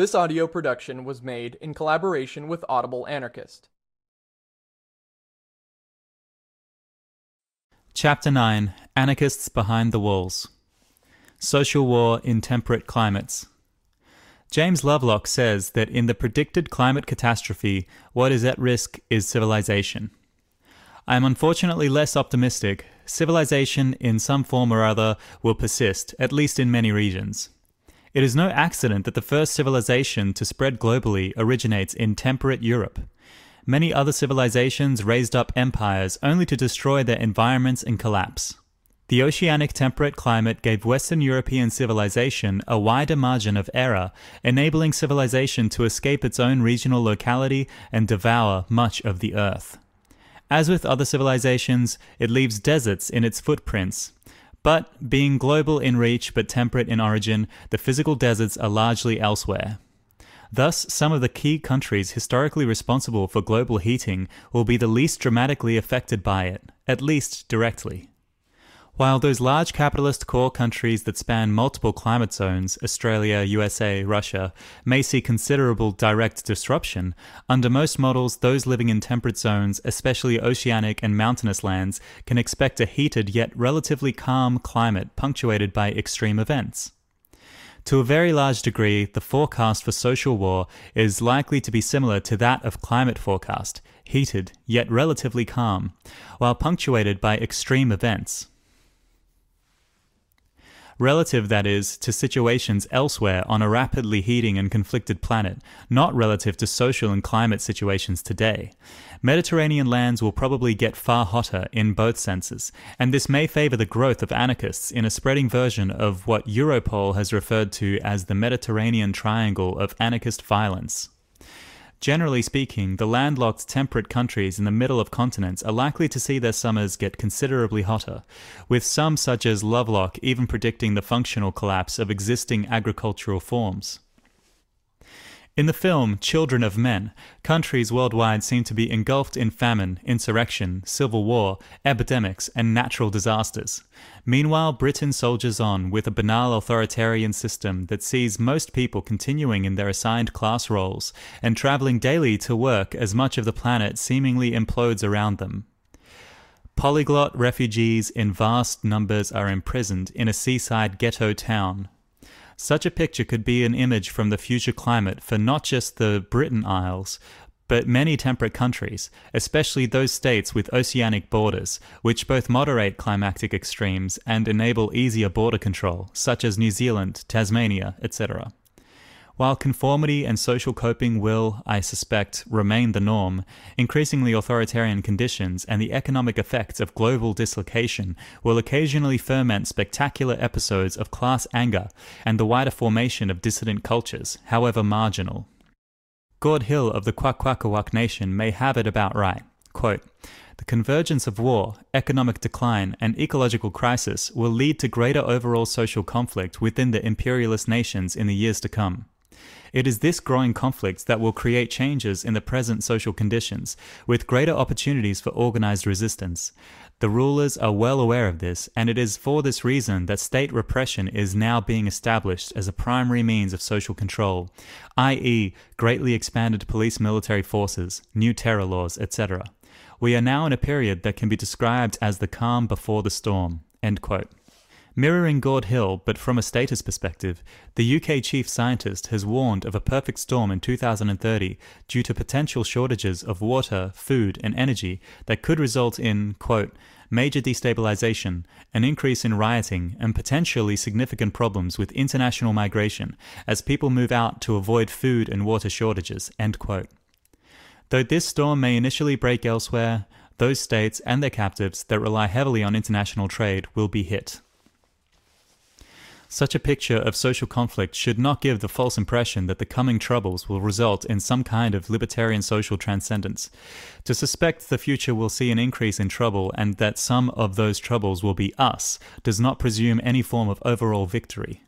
This audio production was made in collaboration with Audible Anarchist. Chapter 9 Anarchists Behind the Walls Social War in Temperate Climates. James Lovelock says that in the predicted climate catastrophe, what is at risk is civilization. I am unfortunately less optimistic. Civilization, in some form or other, will persist, at least in many regions. It is no accident that the first civilization to spread globally originates in temperate Europe. Many other civilizations raised up empires only to destroy their environments and collapse. The oceanic temperate climate gave Western European civilization a wider margin of error, enabling civilization to escape its own regional locality and devour much of the earth. As with other civilizations, it leaves deserts in its footprints. But, being global in reach but temperate in origin, the physical deserts are largely elsewhere. Thus, some of the key countries historically responsible for global heating will be the least dramatically affected by it, at least directly. While those large capitalist core countries that span multiple climate zones, Australia, USA, Russia, may see considerable direct disruption, under most models, those living in temperate zones, especially oceanic and mountainous lands, can expect a heated yet relatively calm climate punctuated by extreme events. To a very large degree, the forecast for social war is likely to be similar to that of climate forecast, heated yet relatively calm, while punctuated by extreme events relative, that is, to situations elsewhere on a rapidly heating and conflicted planet, not relative to social and climate situations today. Mediterranean lands will probably get far hotter in both senses, and this may favor the growth of anarchists in a spreading version of what Europol has referred to as the Mediterranean Triangle of Anarchist Violence. Generally speaking, the landlocked temperate countries in the middle of continents are likely to see their summers get considerably hotter, with some such as Lovelock even predicting the functional collapse of existing agricultural forms. In the film Children of Men, countries worldwide seem to be engulfed in famine, insurrection, civil war, epidemics, and natural disasters. Meanwhile, Britain soldiers on with a banal authoritarian system that sees most people continuing in their assigned class roles and traveling daily to work as much of the planet seemingly implodes around them. Polyglot refugees in vast numbers are imprisoned in a seaside ghetto town such a picture could be an image from the future climate for not just the Britain Isles, but many temperate countries, especially those states with oceanic borders, which both moderate climatic extremes and enable easier border control, such as New Zealand, Tasmania, etc. While conformity and social coping will, I suspect, remain the norm, increasingly authoritarian conditions and the economic effects of global dislocation will occasionally ferment spectacular episodes of class anger and the wider formation of dissident cultures, however marginal. Gord Hill of the Kwakwaka'wakw Nation may have it about right. Quote, the convergence of war, economic decline, and ecological crisis will lead to greater overall social conflict within the imperialist nations in the years to come. It is this growing conflict that will create changes in the present social conditions, with greater opportunities for organized resistance. The rulers are well aware of this, and it is for this reason that state repression is now being established as a primary means of social control, i.e., greatly expanded police military forces, new terror laws, etc. We are now in a period that can be described as the calm before the storm. End quote. Mirroring Gord Hill, but from a status perspective, the UK chief scientist has warned of a perfect storm in 2030 due to potential shortages of water, food, and energy that could result in, quote, major destabilization, an increase in rioting, and potentially significant problems with international migration as people move out to avoid food and water shortages, end quote. Though this storm may initially break elsewhere, those states and their captives that rely heavily on international trade will be hit. Such a picture of social conflict should not give the false impression that the coming troubles will result in some kind of libertarian social transcendence. To suspect the future will see an increase in trouble and that some of those troubles will be us does not presume any form of overall victory.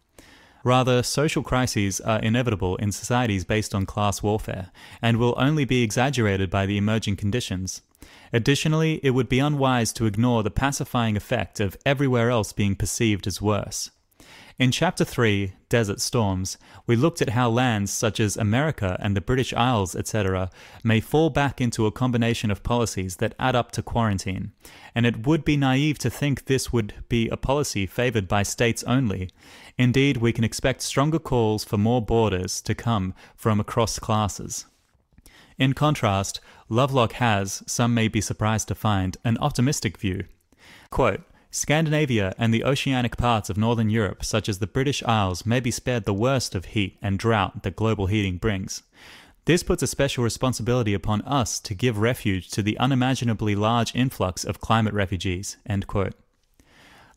Rather, social crises are inevitable in societies based on class warfare, and will only be exaggerated by the emerging conditions. Additionally, it would be unwise to ignore the pacifying effect of everywhere else being perceived as worse. In Chapter 3, Desert Storms, we looked at how lands such as America and the British Isles, etc., may fall back into a combination of policies that add up to quarantine, and it would be naive to think this would be a policy favoured by states only. Indeed, we can expect stronger calls for more borders to come from across classes. In contrast, Lovelock has, some may be surprised to find, an optimistic view. Quote, Scandinavia and the oceanic parts of northern Europe, such as the British Isles, may be spared the worst of heat and drought that global heating brings. This puts a special responsibility upon us to give refuge to the unimaginably large influx of climate refugees.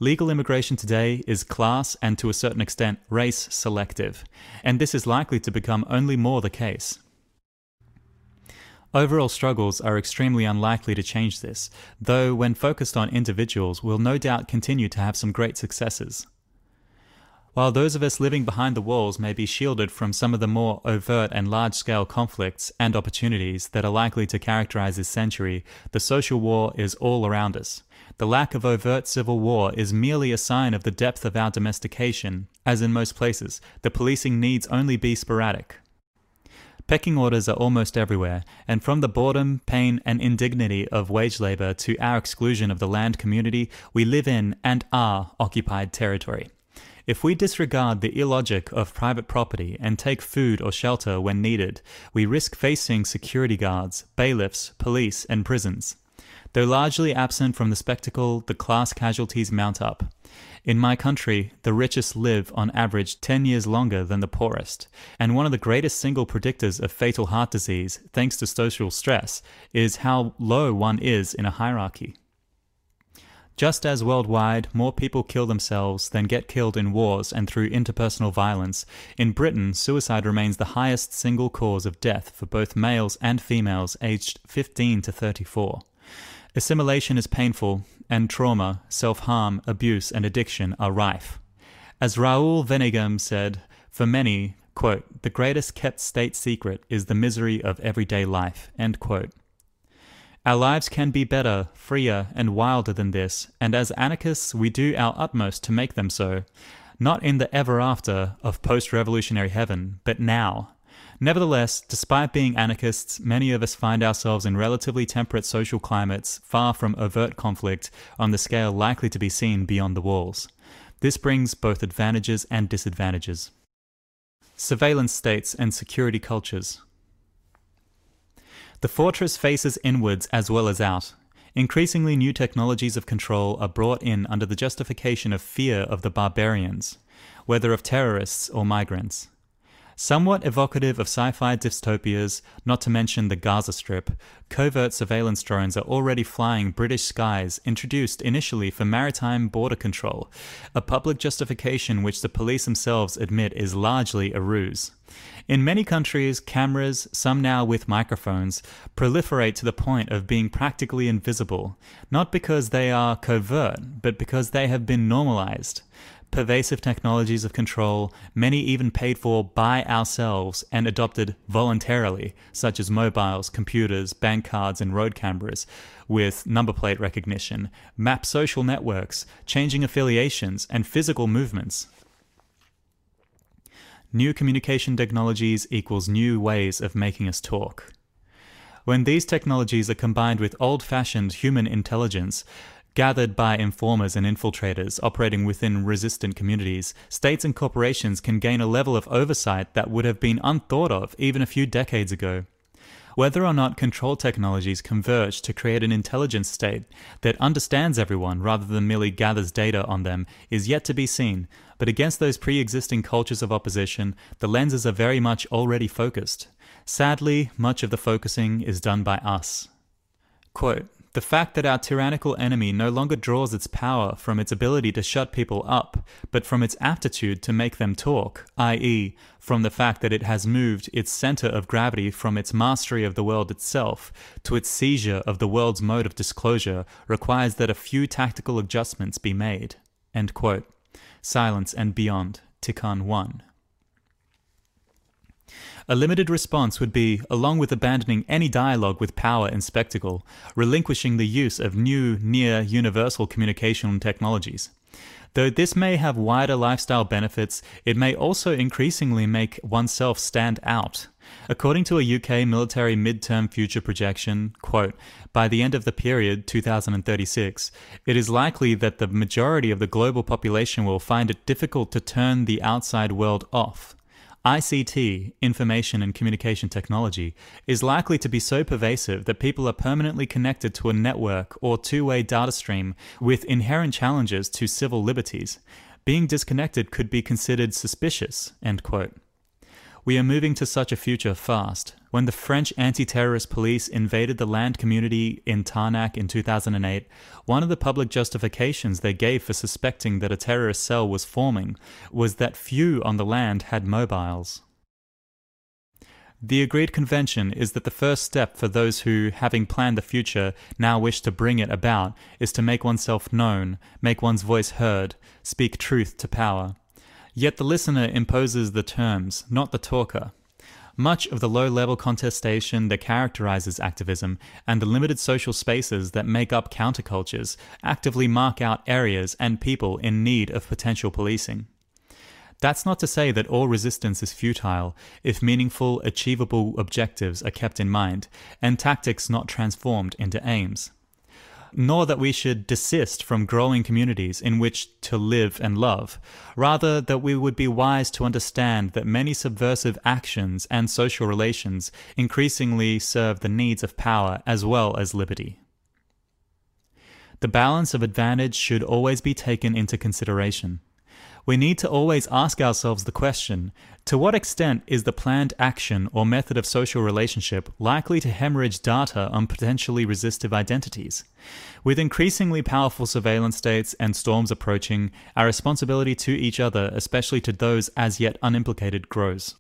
Legal immigration today is class and to a certain extent race selective, and this is likely to become only more the case. Overall struggles are extremely unlikely to change this, though when focused on individuals will no doubt continue to have some great successes. While those of us living behind the walls may be shielded from some of the more overt and large scale conflicts and opportunities that are likely to characterize this century, the social war is all around us. The lack of overt civil war is merely a sign of the depth of our domestication. As in most places, the policing needs only be sporadic. Pecking orders are almost everywhere, and from the boredom, pain, and indignity of wage labor to our exclusion of the land community, we live in and are occupied territory. If we disregard the illogic of private property and take food or shelter when needed, we risk facing security guards, bailiffs, police, and prisons. Though largely absent from the spectacle, the class casualties mount up. In my country, the richest live on average 10 years longer than the poorest, and one of the greatest single predictors of fatal heart disease, thanks to social stress, is how low one is in a hierarchy. Just as worldwide more people kill themselves than get killed in wars and through interpersonal violence, in Britain suicide remains the highest single cause of death for both males and females aged 15 to 34. Assimilation is painful, and trauma, self harm, abuse, and addiction are rife. As Raoul Vaneigem said, for many, quote, the greatest kept state secret is the misery of everyday life. End quote. Our lives can be better, freer, and wilder than this, and as anarchists, we do our utmost to make them so. Not in the ever after of post revolutionary heaven, but now, Nevertheless, despite being anarchists, many of us find ourselves in relatively temperate social climates far from overt conflict on the scale likely to be seen beyond the walls. This brings both advantages and disadvantages. Surveillance states and security cultures. The fortress faces inwards as well as out. Increasingly new technologies of control are brought in under the justification of fear of the barbarians, whether of terrorists or migrants. Somewhat evocative of sci fi dystopias, not to mention the Gaza Strip, covert surveillance drones are already flying British skies, introduced initially for maritime border control, a public justification which the police themselves admit is largely a ruse. In many countries, cameras, some now with microphones, proliferate to the point of being practically invisible, not because they are covert, but because they have been normalized pervasive technologies of control, many even paid for by ourselves and adopted voluntarily, such as mobiles, computers, bank cards, and road cameras, with number plate recognition, map social networks, changing affiliations, and physical movements. New communication technologies equals new ways of making us talk. When these technologies are combined with old fashioned human intelligence, Gathered by informers and infiltrators operating within resistant communities, states and corporations can gain a level of oversight that would have been unthought of even a few decades ago. Whether or not control technologies converge to create an intelligence state that understands everyone rather than merely gathers data on them is yet to be seen, but against those pre existing cultures of opposition, the lenses are very much already focused. Sadly, much of the focusing is done by us. Quote, the fact that our tyrannical enemy no longer draws its power from its ability to shut people up, but from its aptitude to make them talk, i.e., from the fact that it has moved its center of gravity from its mastery of the world itself to its seizure of the world's mode of disclosure, requires that a few tactical adjustments be made. Silence and Beyond, Tiqqun 1. A limited response would be, along with abandoning any dialogue with power and spectacle, relinquishing the use of new, near universal communication technologies. Though this may have wider lifestyle benefits, it may also increasingly make oneself stand out. According to a UK military midterm future projection, quote, by the end of the period 2036, it is likely that the majority of the global population will find it difficult to turn the outside world off. ICT, information and communication technology, is likely to be so pervasive that people are permanently connected to a network or two way data stream with inherent challenges to civil liberties. Being disconnected could be considered suspicious. End quote. We are moving to such a future fast. When the French anti terrorist police invaded the land community in Tarnac in 2008, one of the public justifications they gave for suspecting that a terrorist cell was forming was that few on the land had mobiles. The agreed convention is that the first step for those who, having planned the future, now wish to bring it about, is to make oneself known, make one's voice heard, speak truth to power. Yet the listener imposes the terms, not the talker. Much of the low level contestation that characterizes activism and the limited social spaces that make up countercultures actively mark out areas and people in need of potential policing. That's not to say that all resistance is futile if meaningful, achievable objectives are kept in mind and tactics not transformed into aims nor that we should desist from growing communities in which to live and love. Rather, that we would be wise to understand that many subversive actions and social relations increasingly serve the needs of power as well as liberty. The balance of advantage should always be taken into consideration we need to always ask ourselves the question to what extent is the planned action or method of social relationship likely to hemorrhage data on potentially resistive identities? With increasingly powerful surveillance states and storms approaching, our responsibility to each other, especially to those as yet unimplicated, grows.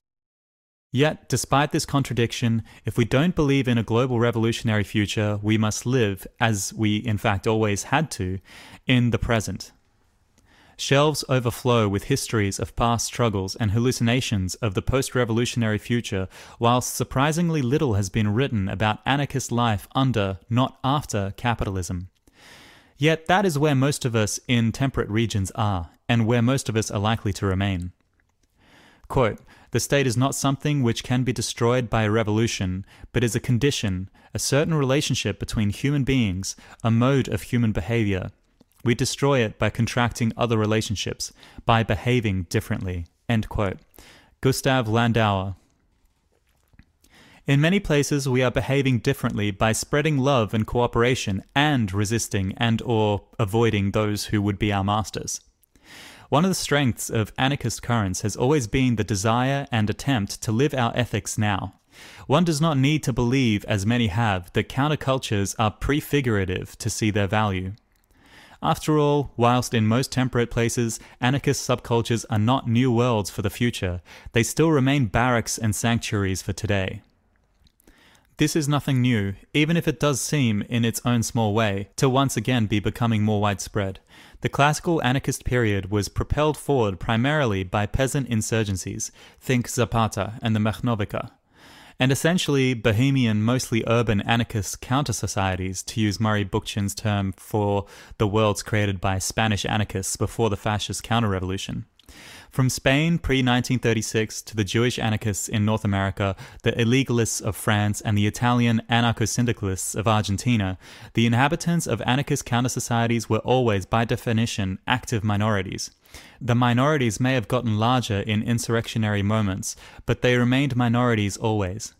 Yet, despite this contradiction, if we don't believe in a global revolutionary future, we must live, as we in fact always had to, in the present. Shelves overflow with histories of past struggles and hallucinations of the post revolutionary future, whilst surprisingly little has been written about anarchist life under, not after, capitalism. Yet that is where most of us in temperate regions are, and where most of us are likely to remain. Quote, the state is not something which can be destroyed by a revolution, but is a condition, a certain relationship between human beings, a mode of human behavior, we destroy it by contracting other relationships, by behaving differently. End quote. Gustav Landauer. In many places, we are behaving differently by spreading love and cooperation and resisting and or avoiding those who would be our masters. One of the strengths of anarchist currents has always been the desire and attempt to live our ethics now. One does not need to believe, as many have, that countercultures are prefigurative to see their value. After all, whilst in most temperate places, anarchist subcultures are not new worlds for the future, they still remain barracks and sanctuaries for today. This is nothing new, even if it does seem, in its own small way, to once again be becoming more widespread. The classical anarchist period was propelled forward primarily by peasant insurgencies, think Zapata and the Machnovika, and essentially bohemian, mostly urban anarchist counter societies, to use Murray Bookchin's term for the worlds created by Spanish anarchists before the fascist counter revolution. From Spain pre 1936 to the Jewish anarchists in North America, the illegalists of France, and the Italian anarcho syndicalists of Argentina, the inhabitants of anarchist counter societies were always, by definition, active minorities. The minorities may have gotten larger in insurrectionary moments, but they remained minorities always.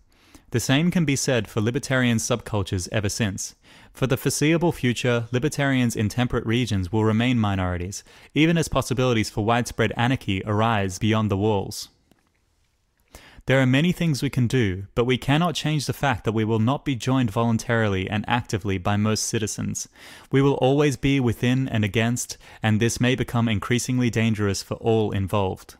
The same can be said for libertarian subcultures ever since. For the foreseeable future, libertarians in temperate regions will remain minorities, even as possibilities for widespread anarchy arise beyond the walls. There are many things we can do, but we cannot change the fact that we will not be joined voluntarily and actively by most citizens. We will always be within and against, and this may become increasingly dangerous for all involved.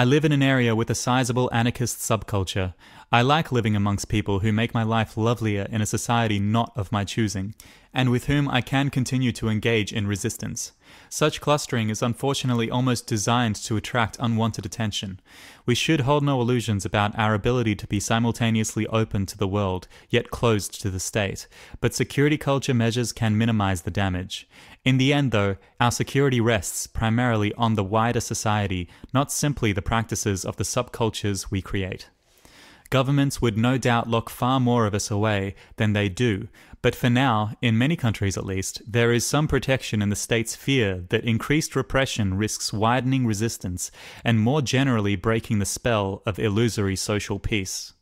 I live in an area with a sizable anarchist subculture. I like living amongst people who make my life lovelier in a society not of my choosing, and with whom I can continue to engage in resistance. Such clustering is unfortunately almost designed to attract unwanted attention. We should hold no illusions about our ability to be simultaneously open to the world, yet closed to the state, but security culture measures can minimize the damage. In the end, though, our security rests primarily on the wider society, not simply the practices of the subcultures we create. Governments would no doubt lock far more of us away than they do, but for now, in many countries at least, there is some protection in the state's fear that increased repression risks widening resistance and more generally breaking the spell of illusory social peace.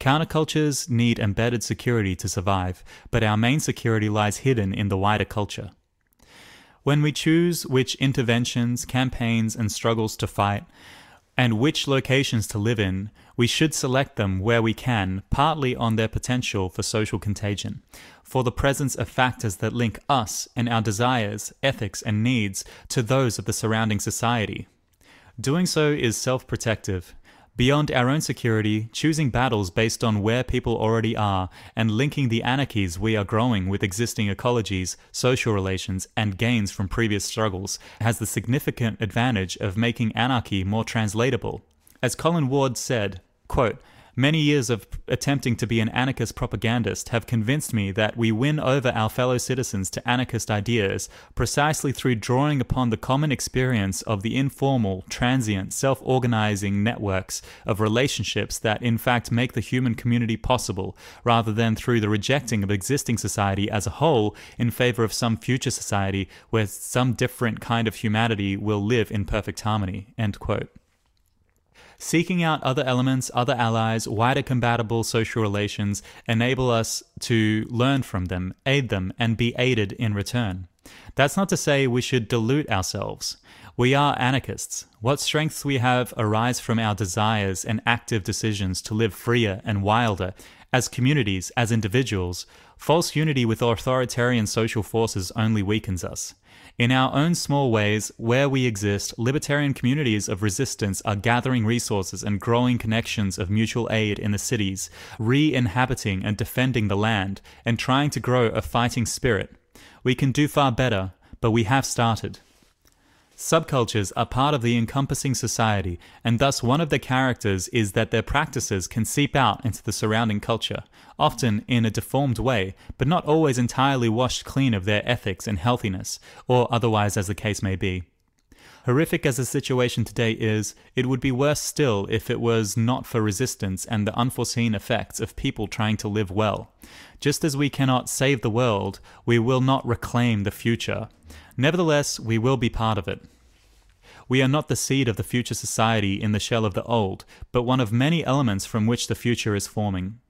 Countercultures need embedded security to survive, but our main security lies hidden in the wider culture. When we choose which interventions, campaigns, and struggles to fight, and which locations to live in, we should select them where we can, partly on their potential for social contagion, for the presence of factors that link us and our desires, ethics, and needs to those of the surrounding society. Doing so is self protective, Beyond our own security, choosing battles based on where people already are and linking the anarchies we are growing with existing ecologies, social relations, and gains from previous struggles has the significant advantage of making anarchy more translatable. As Colin Ward said, quote, Many years of attempting to be an anarchist propagandist have convinced me that we win over our fellow citizens to anarchist ideas precisely through drawing upon the common experience of the informal, transient, self organizing networks of relationships that in fact make the human community possible, rather than through the rejecting of existing society as a whole in favor of some future society where some different kind of humanity will live in perfect harmony. End quote. Seeking out other elements, other allies, wider compatible social relations enable us to learn from them, aid them, and be aided in return. That's not to say we should dilute ourselves. We are anarchists. What strengths we have arise from our desires and active decisions to live freer and wilder as communities, as individuals. False unity with authoritarian social forces only weakens us. In our own small ways, where we exist, libertarian communities of resistance are gathering resources and growing connections of mutual aid in the cities, re inhabiting and defending the land, and trying to grow a fighting spirit. We can do far better, but we have started. Subcultures are part of the encompassing society, and thus one of their characters is that their practices can seep out into the surrounding culture, often in a deformed way, but not always entirely washed clean of their ethics and healthiness, or otherwise as the case may be. Horrific as the situation today is, it would be worse still if it was not for resistance and the unforeseen effects of people trying to live well. Just as we cannot save the world, we will not reclaim the future. Nevertheless, we will be part of it. We are not the seed of the future society in the shell of the old, but one of many elements from which the future is forming.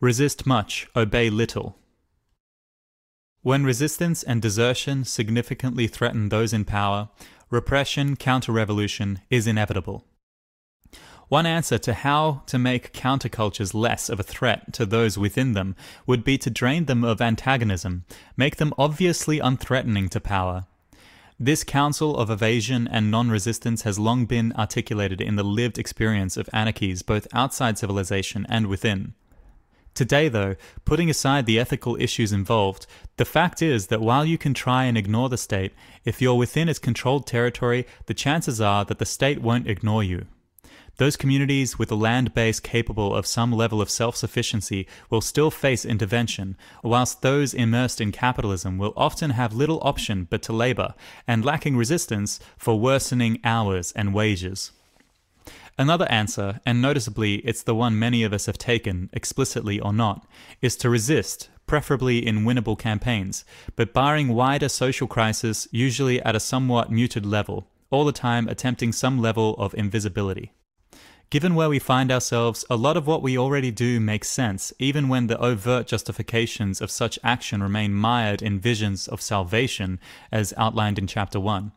Resist much, obey little. When resistance and desertion significantly threaten those in power, repression counter revolution is inevitable. One answer to how to make countercultures less of a threat to those within them would be to drain them of antagonism, make them obviously unthreatening to power. This counsel of evasion and non resistance has long been articulated in the lived experience of anarchies both outside civilization and within. Today, though, putting aside the ethical issues involved, the fact is that while you can try and ignore the state, if you're within its controlled territory, the chances are that the state won't ignore you. Those communities with a land base capable of some level of self sufficiency will still face intervention, whilst those immersed in capitalism will often have little option but to labour, and lacking resistance for worsening hours and wages. Another answer, and noticeably it's the one many of us have taken, explicitly or not, is to resist, preferably in winnable campaigns, but barring wider social crisis, usually at a somewhat muted level, all the time attempting some level of invisibility. Given where we find ourselves, a lot of what we already do makes sense, even when the overt justifications of such action remain mired in visions of salvation, as outlined in Chapter 1.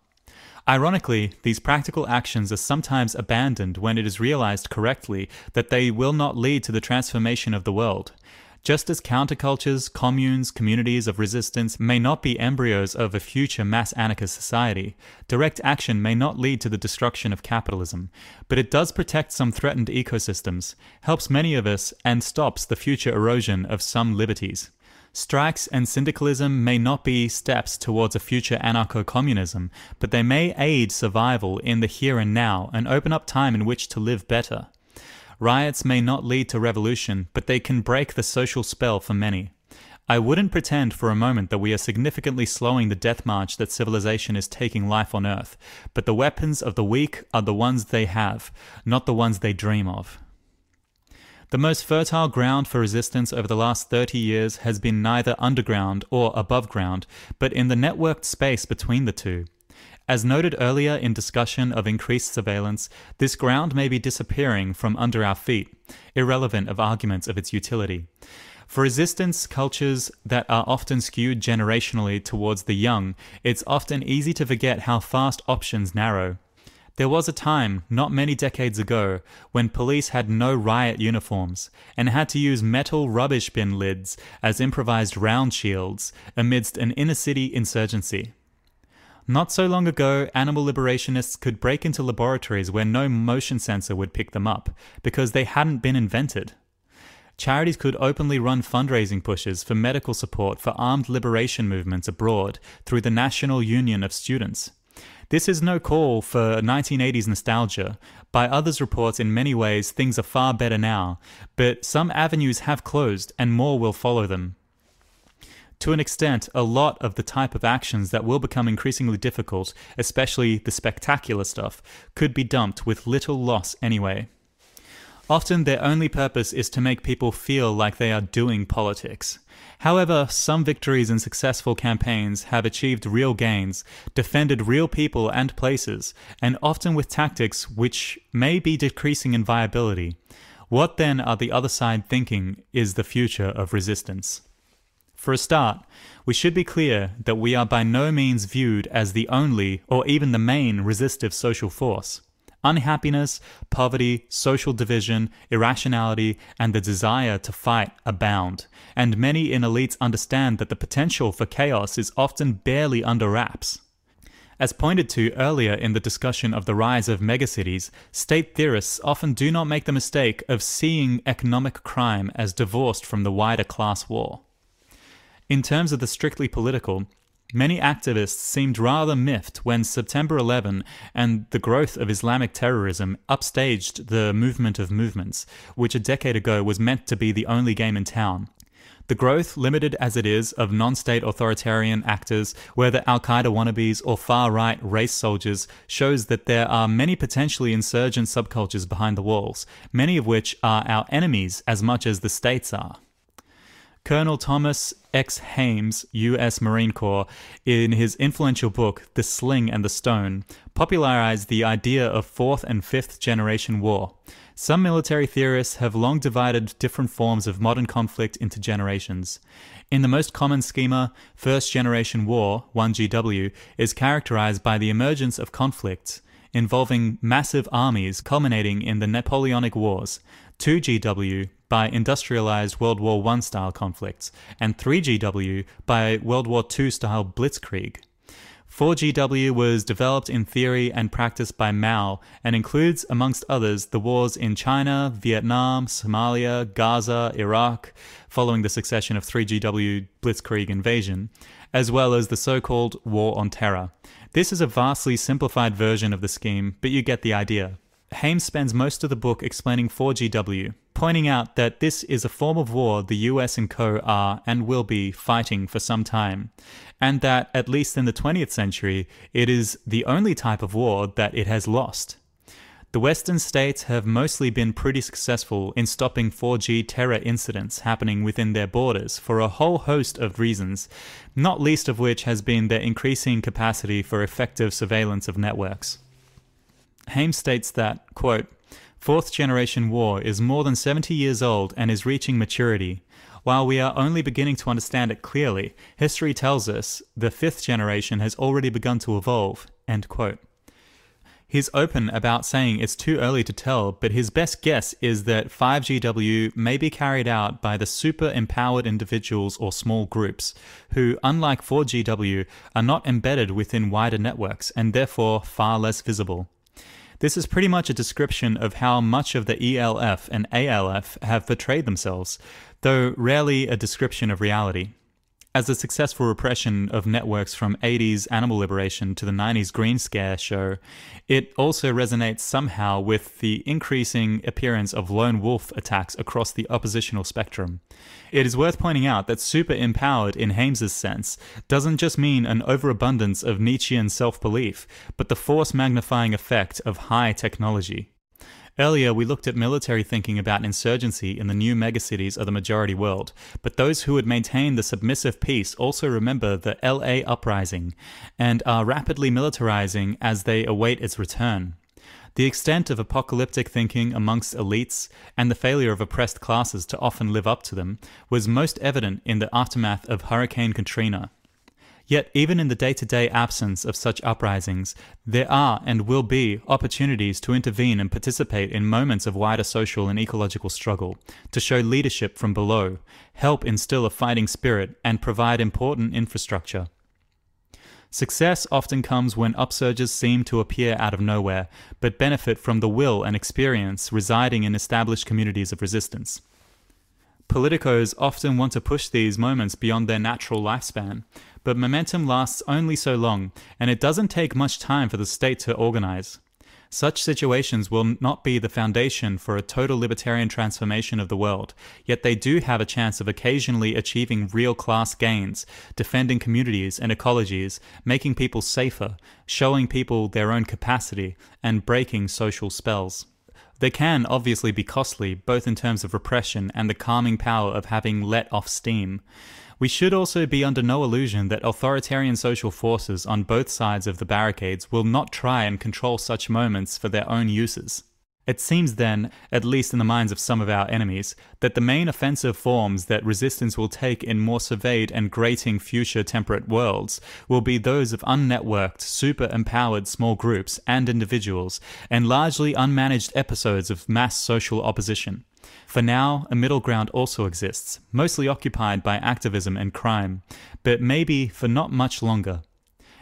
Ironically, these practical actions are sometimes abandoned when it is realized correctly that they will not lead to the transformation of the world. Just as countercultures, communes, communities of resistance may not be embryos of a future mass anarchist society, direct action may not lead to the destruction of capitalism, but it does protect some threatened ecosystems, helps many of us, and stops the future erosion of some liberties. Strikes and syndicalism may not be steps towards a future anarcho communism, but they may aid survival in the here and now and open up time in which to live better. Riots may not lead to revolution, but they can break the social spell for many. I wouldn't pretend for a moment that we are significantly slowing the death march that civilization is taking life on Earth, but the weapons of the weak are the ones they have, not the ones they dream of. The most fertile ground for resistance over the last 30 years has been neither underground or above ground, but in the networked space between the two. As noted earlier in discussion of increased surveillance, this ground may be disappearing from under our feet, irrelevant of arguments of its utility. For resistance cultures that are often skewed generationally towards the young, it's often easy to forget how fast options narrow. There was a time, not many decades ago, when police had no riot uniforms and had to use metal rubbish bin lids as improvised round shields amidst an inner city insurgency. Not so long ago, animal liberationists could break into laboratories where no motion sensor would pick them up because they hadn't been invented. Charities could openly run fundraising pushes for medical support for armed liberation movements abroad through the National Union of Students. This is no call for 1980s nostalgia. By others' reports, in many ways, things are far better now, but some avenues have closed and more will follow them. To an extent, a lot of the type of actions that will become increasingly difficult, especially the spectacular stuff, could be dumped with little loss anyway. Often their only purpose is to make people feel like they are doing politics. However, some victories and successful campaigns have achieved real gains, defended real people and places, and often with tactics which may be decreasing in viability. What then are the other side thinking is the future of resistance? For a start, we should be clear that we are by no means viewed as the only or even the main resistive social force. Unhappiness, poverty, social division, irrationality, and the desire to fight abound, and many in elites understand that the potential for chaos is often barely under wraps. As pointed to earlier in the discussion of the rise of megacities, state theorists often do not make the mistake of seeing economic crime as divorced from the wider class war. In terms of the strictly political, Many activists seemed rather miffed when September 11 and the growth of Islamic terrorism upstaged the movement of movements, which a decade ago was meant to be the only game in town. The growth, limited as it is, of non state authoritarian actors, whether Al Qaeda wannabes or far right race soldiers, shows that there are many potentially insurgent subcultures behind the walls, many of which are our enemies as much as the states are. Colonel Thomas X. Hammes, U.S. Marine Corps, in his influential book, The Sling and the Stone, popularized the idea of fourth and fifth generation war. Some military theorists have long divided different forms of modern conflict into generations. In the most common schema, First Generation War, 1GW, is characterized by the emergence of conflicts involving massive armies culminating in the Napoleonic Wars. 2GW by industrialized World War I style conflicts, and 3GW by World War II style blitzkrieg. 4GW was developed in theory and practice by Mao and includes, amongst others, the wars in China, Vietnam, Somalia, Gaza, Iraq, following the succession of 3GW blitzkrieg invasion, as well as the so called War on Terror. This is a vastly simplified version of the scheme, but you get the idea. Hammes spends most of the book explaining 4GW, pointing out that this is a form of war the US and co are and will be fighting for some time, and that, at least in the 20th century, it is the only type of war that it has lost. The Western states have mostly been pretty successful in stopping 4G terror incidents happening within their borders for a whole host of reasons, not least of which has been their increasing capacity for effective surveillance of networks. Hammes states that, quote, Fourth generation war is more than 70 years old and is reaching maturity. While we are only beginning to understand it clearly, history tells us the fifth generation has already begun to evolve. End quote. He's open about saying it's too early to tell, but his best guess is that 5GW may be carried out by the super empowered individuals or small groups, who, unlike 4GW, are not embedded within wider networks and therefore far less visible. This is pretty much a description of how much of the ELF and ALF have portrayed themselves, though rarely a description of reality. As the successful repression of networks from 80s animal liberation to the 90s Green Scare show, it also resonates somehow with the increasing appearance of lone wolf attacks across the oppositional spectrum. It is worth pointing out that super empowered in Hammes's sense doesn't just mean an overabundance of Nietzschean self belief, but the force magnifying effect of high technology. Earlier, we looked at military thinking about insurgency in the new megacities of the majority world, but those who would maintain the submissive peace also remember the LA uprising and are rapidly militarizing as they await its return. The extent of apocalyptic thinking amongst elites and the failure of oppressed classes to often live up to them was most evident in the aftermath of Hurricane Katrina. Yet, even in the day to day absence of such uprisings, there are and will be opportunities to intervene and participate in moments of wider social and ecological struggle, to show leadership from below, help instill a fighting spirit, and provide important infrastructure. Success often comes when upsurges seem to appear out of nowhere, but benefit from the will and experience residing in established communities of resistance. Politicos often want to push these moments beyond their natural lifespan, but momentum lasts only so long, and it doesn't take much time for the state to organize. Such situations will not be the foundation for a total libertarian transformation of the world, yet they do have a chance of occasionally achieving real class gains, defending communities and ecologies, making people safer, showing people their own capacity, and breaking social spells. They can obviously be costly, both in terms of repression and the calming power of having let off steam. We should also be under no illusion that authoritarian social forces on both sides of the barricades will not try and control such moments for their own uses. It seems then, at least in the minds of some of our enemies, that the main offensive forms that resistance will take in more surveyed and grating future temperate worlds will be those of unnetworked, super empowered small groups and individuals, and largely unmanaged episodes of mass social opposition. For now, a middle ground also exists, mostly occupied by activism and crime, but maybe for not much longer.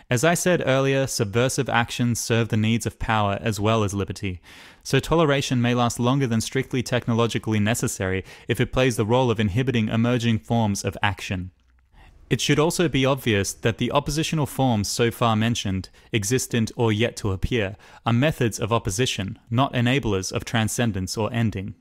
As I said earlier, subversive actions serve the needs of power as well as liberty, so toleration may last longer than strictly technologically necessary if it plays the role of inhibiting emerging forms of action. It should also be obvious that the oppositional forms so far mentioned, existent or yet to appear, are methods of opposition, not enablers of transcendence or ending.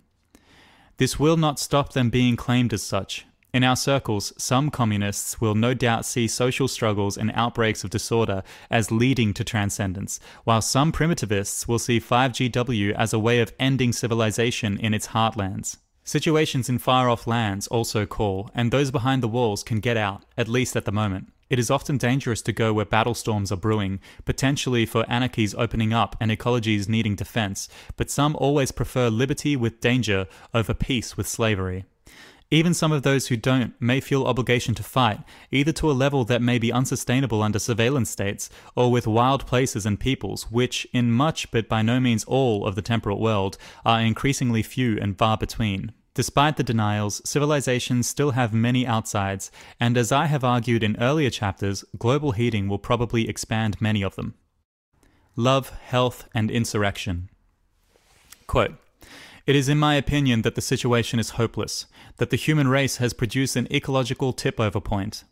This will not stop them being claimed as such, in our circles, some communists will no doubt see social struggles and outbreaks of disorder as leading to transcendence, while some primitivists will see 5GW as a way of ending civilization in its heartlands. Situations in far off lands also call, and those behind the walls can get out, at least at the moment. It is often dangerous to go where battle storms are brewing, potentially for anarchies opening up and ecologies needing defense, but some always prefer liberty with danger over peace with slavery. Even some of those who don't may feel obligation to fight, either to a level that may be unsustainable under surveillance states, or with wild places and peoples, which, in much but by no means all of the temperate world, are increasingly few and far between. Despite the denials, civilizations still have many outsides, and as I have argued in earlier chapters, global heating will probably expand many of them. Love, health, and insurrection. Quote, it is in my opinion that the situation is hopeless, that the human race has produced an ecological tip over point.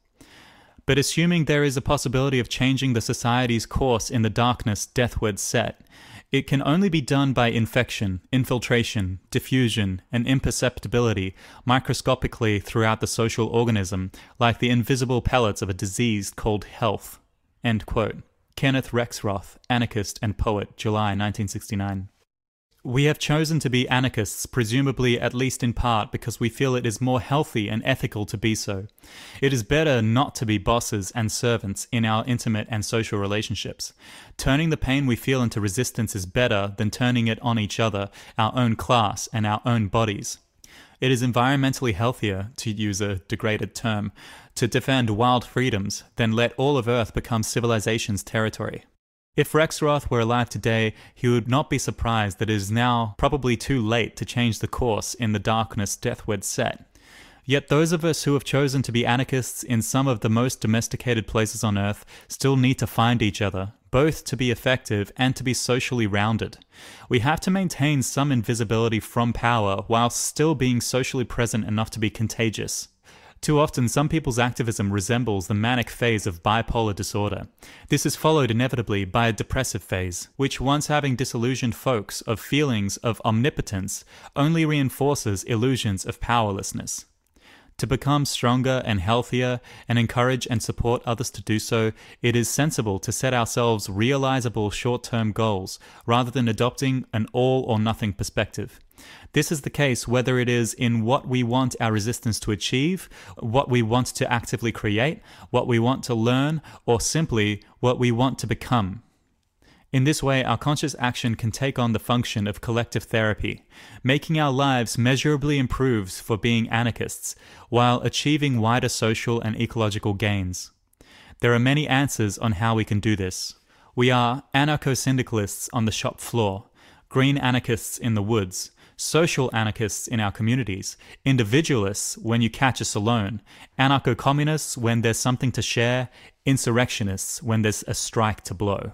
But assuming there is a possibility of changing the society's course in the darkness deathward set, it can only be done by infection, infiltration, diffusion, and imperceptibility microscopically throughout the social organism, like the invisible pellets of a disease called health. Kenneth Rexroth, anarchist and poet, July 1969. We have chosen to be anarchists, presumably at least in part because we feel it is more healthy and ethical to be so. It is better not to be bosses and servants in our intimate and social relationships. Turning the pain we feel into resistance is better than turning it on each other, our own class, and our own bodies. It is environmentally healthier, to use a degraded term, to defend wild freedoms than let all of Earth become civilization's territory. If Rexroth were alive today, he would not be surprised that it is now probably too late to change the course in the darkness deathward set. Yet those of us who have chosen to be anarchists in some of the most domesticated places on earth still need to find each other, both to be effective and to be socially rounded. We have to maintain some invisibility from power while still being socially present enough to be contagious. Too often, some people's activism resembles the manic phase of bipolar disorder. This is followed inevitably by a depressive phase, which, once having disillusioned folks of feelings of omnipotence, only reinforces illusions of powerlessness. To become stronger and healthier and encourage and support others to do so, it is sensible to set ourselves realizable short term goals rather than adopting an all or nothing perspective. This is the case whether it is in what we want our resistance to achieve, what we want to actively create, what we want to learn, or simply what we want to become. In this way, our conscious action can take on the function of collective therapy, making our lives measurably improved for being anarchists, while achieving wider social and ecological gains. There are many answers on how we can do this. We are anarcho syndicalists on the shop floor, green anarchists in the woods, social anarchists in our communities, individualists when you catch us alone, anarcho communists when there's something to share, insurrectionists when there's a strike to blow.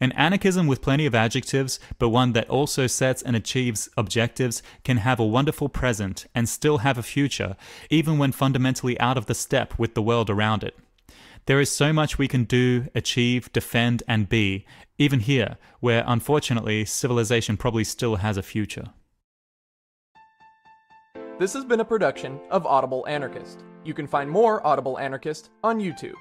An anarchism with plenty of adjectives, but one that also sets and achieves objectives, can have a wonderful present and still have a future, even when fundamentally out of the step with the world around it. There is so much we can do, achieve, defend, and be, even here, where unfortunately civilization probably still has a future. This has been a production of Audible Anarchist. You can find more Audible Anarchist on YouTube.